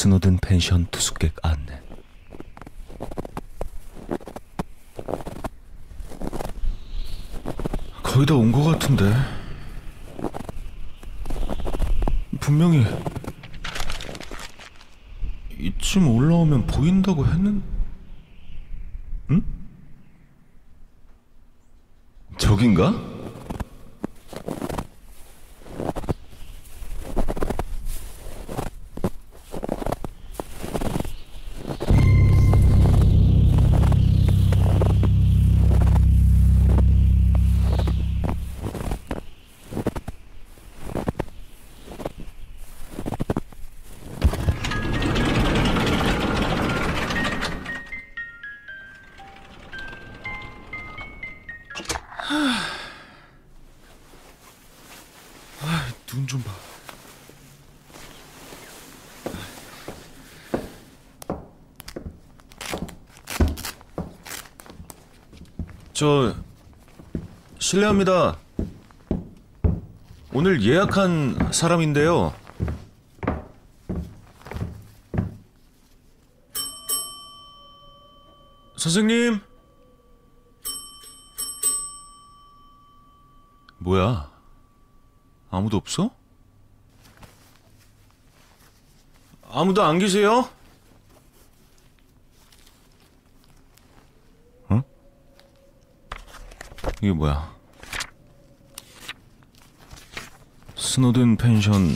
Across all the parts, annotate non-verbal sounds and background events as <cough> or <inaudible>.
스노든 펜션 투숙객 안내. 거의 다 온 것 같은데. 분명히 이쯤 올라오면 보인다고 했는. 응? 저긴가? 눈 좀 봐. 저 실례합니다. 오늘 예약한 사람인데요. 선생님. 뭐야? 아무도 없어? 아무도 안 계세요? 어? 이게 뭐야? 스노든 펜션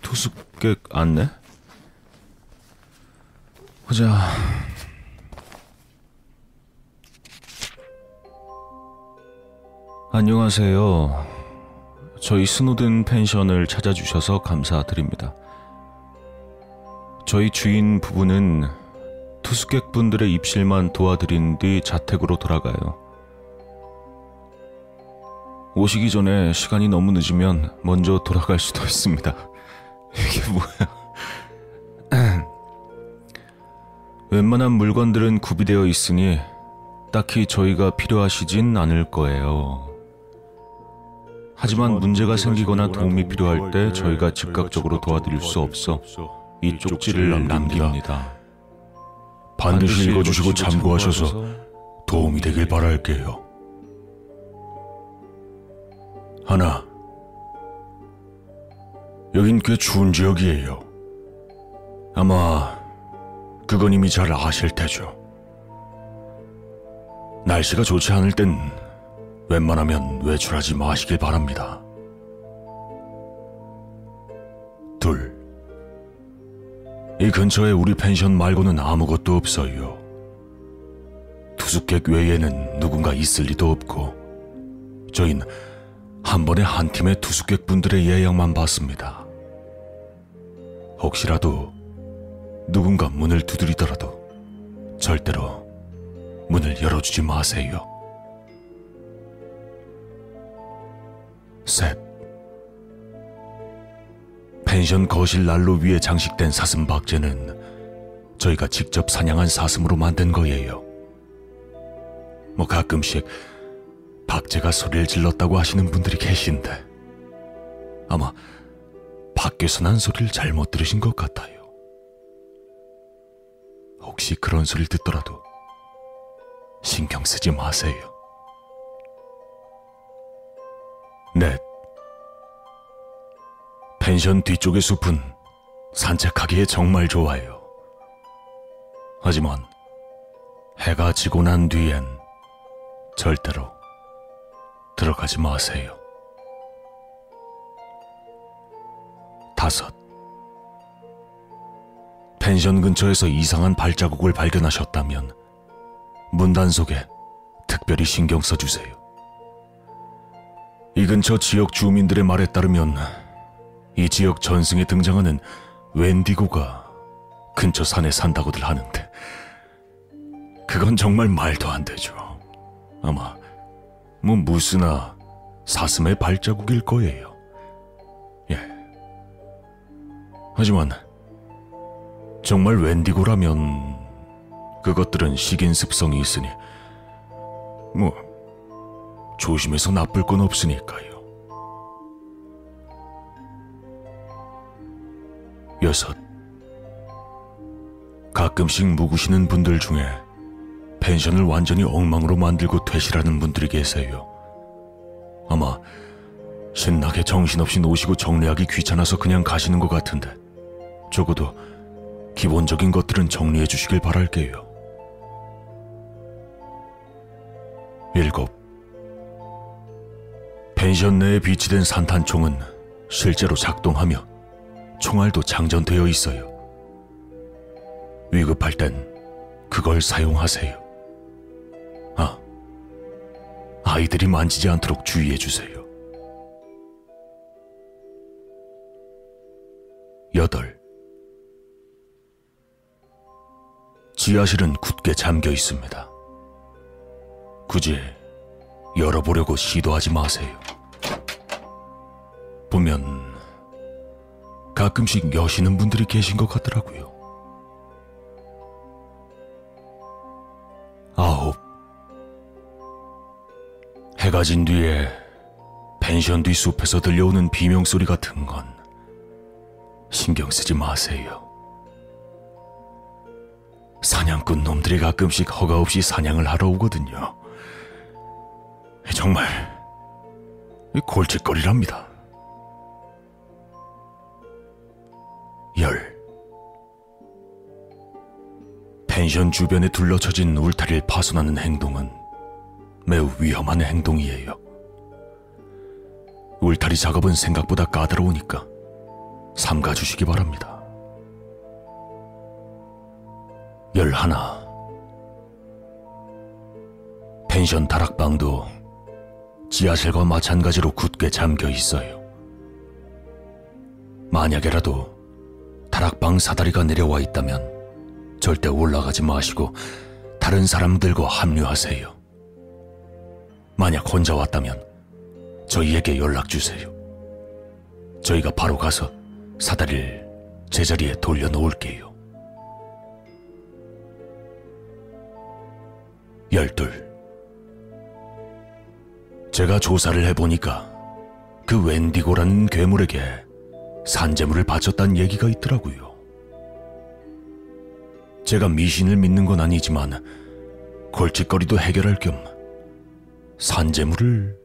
투숙객 안내? 보자. 안녕하세요. 저희 스노든 펜션을 찾아주셔서 감사드립니다. 저희 주인 부부는 투숙객분들의 입실만 도와드린 뒤 자택으로 돌아가요. 오시기 전에 시간이 너무 늦으면 먼저 돌아갈 수도 <laughs> 있습니다. 이게 뭐야? <clears throat> 웬만한 물건들은 구비되어 있으니 딱히 저희가 필요하시진 않을 거예요. 하지만 문제가 생기거나 도움이 필요할 때 저희가 즉각적으로 도와드릴 수 없어 이 쪽지를 남깁니다. 반드시 읽어주시고 참고하셔서 도움이 되길 바랄게요. 하나, 여긴 꽤 추운 지역이에요. 아마 그건 이미 잘 아실 테죠. 날씨가 좋지 않을 땐 웬만하면 외출하지 마시길 바랍니다. 둘, 이 근처에 우리 펜션 말고는 아무것도 없어요. 투숙객 외에는 누군가 있을 리도 없고, 저흰 한 번에 한 팀의 투숙객 분들의 예약만 받습니다. 혹시라도 누군가 문을 두드리더라도 절대로 문을 열어주지 마세요. 셋. 펜션 거실 난로 위에 장식된 사슴 박제는 저희가 직접 사냥한 사슴으로 만든 거예요. 뭐 가끔씩 박제가 소리를 질렀다고 하시는 분들이 계신데 아마 밖에서 난 소리를 잘못 들으신 것 같아요. 혹시 그런 소리를 듣더라도 신경 쓰지 마세요. 넷. 펜션 뒤쪽의 숲은 산책하기에 정말 좋아요. 하지만 해가 지고 난 뒤엔 절대로 들어가지 마세요. 다섯. 펜션 근처에서 이상한 발자국을 발견하셨다면 문단 속에 특별히 신경 써주세요. 이 근처 지역 주민들의 말에 따르면 이 지역 전승에 등장하는 웬디고가 근처 산에 산다고들 하는데 그건 정말 말도 안 되죠. 아마 뭐 무스나 사슴의 발자국일 거예요. 예. 하지만 정말 웬디고라면 그것들은 식인 습성이 있으니 뭐 조심해서 나쁠 건 없으니까요. 여섯. 가끔씩 묵으시는 분들 중에 펜션을 완전히 엉망으로 만들고 퇴실하는 분들이 계세요. 아마 신나게 정신없이 노시고 정리하기 귀찮아서 그냥 가시는 것 같은데 적어도 기본적인 것들은 정리해 주시길 바랄게요. 일곱. 펜션 내에 비치된 산탄총은 실제로 작동하며 총알도 장전되어 있어요. 위급할 땐 그걸 사용하세요. 아, 아이들이 만지지 않도록 주의해 주세요. 여덟. 지하실은 굳게 잠겨 있습니다. 굳이 열어보려고 시도하지 마세요. 보면 가끔씩 여시는 분들이 계신 것 같더라고요. 아홉. 해가 진 뒤에 펜션 뒤 숲에서 들려오는 비명소리 같은 건 신경 쓰지 마세요. 사냥꾼 놈들이 가끔씩 허가 없이 사냥을 하러 오거든요. 정말 골칫거리랍니다. 열. 펜션 주변에 둘러쳐진 울타리를 파손하는 행동은 매우 위험한 행동이에요. 울타리 작업은 생각보다 까다로우니까 삼가 주시기 바랍니다. 열하나. 펜션 다락방도 지하실과 마찬가지로 굳게 잠겨 있어요. 만약에라도 다락방 사다리가 내려와 있다면 절대 올라가지 마시고 다른 사람들과 합류하세요. 만약 혼자 왔다면 저희에게 연락 주세요. 저희가 바로 가서 사다리를 제자리에 돌려놓을게요. 열둘. 제가 조사를 해보니까 그 웬디고라는 괴물에게 산재물을 바쳤다는 얘기가 있더라고요. 제가 미신을 믿는 건 아니지만 골칫거리도 해결할 겸 산재물을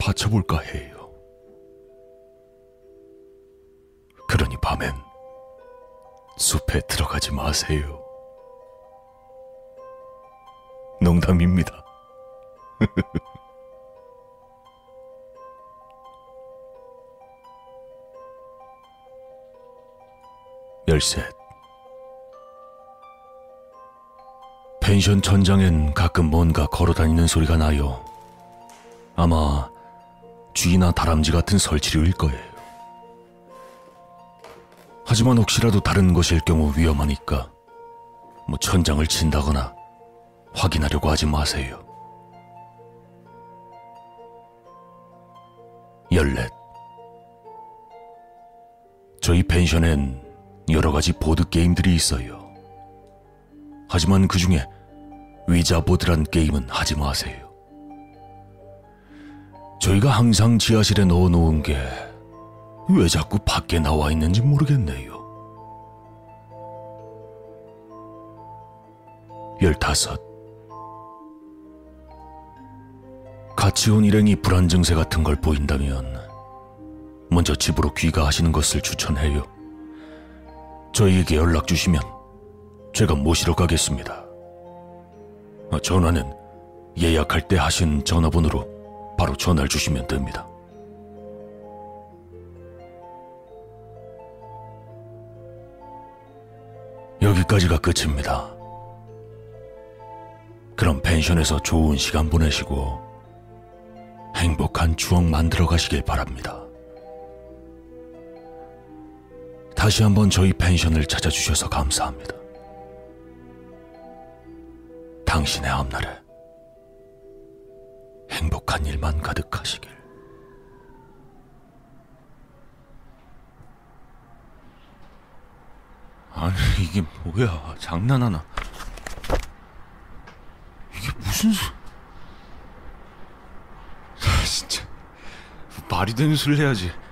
바쳐볼까 해요. 그러니 밤엔 숲에 들어가지 마세요. 농담입니다. <laughs> 열셋. 펜션 천장엔 가끔 뭔가 걸어다니는 소리가 나요. 아마 쥐나 다람쥐 같은 설치류일 거예요. 하지만 혹시라도 다른 것일 경우 위험하니까 뭐 천장을 친다거나 확인하려고 하지 마세요. 열넷. 저희 펜션엔 여러 가지 보드 게임들이 있어요. 하지만 그 중에 위자보드란 게임은 하지 마세요. 저희가 항상 지하실에 넣어 놓은 게 왜 자꾸 밖에 나와 있는지 모르겠네요. 열다섯. 같이 온 일행이 불안 증세 같은 걸 보인다면 먼저 집으로 귀가하시는 것을 추천해요. 저희에게 연락 주시면 제가 모시러 가겠습니다. 아, 전화는 예약할 때 하신 전화번호로 바로 전화를 주시면 됩니다. 여기까지가 끝입니다. 그럼 펜션에서 좋은 시간 보내시고 행복한 추억 만들어 가시길 바랍니다. 다시 한번 저희 펜션을 찾아주셔서 감사합니다. 당신의 앞날에 행복한 일만 가득하시길. 아니 이게 뭐야 장난하나 이게 무슨 소... 아 진짜 말이 되는 소리를 해야지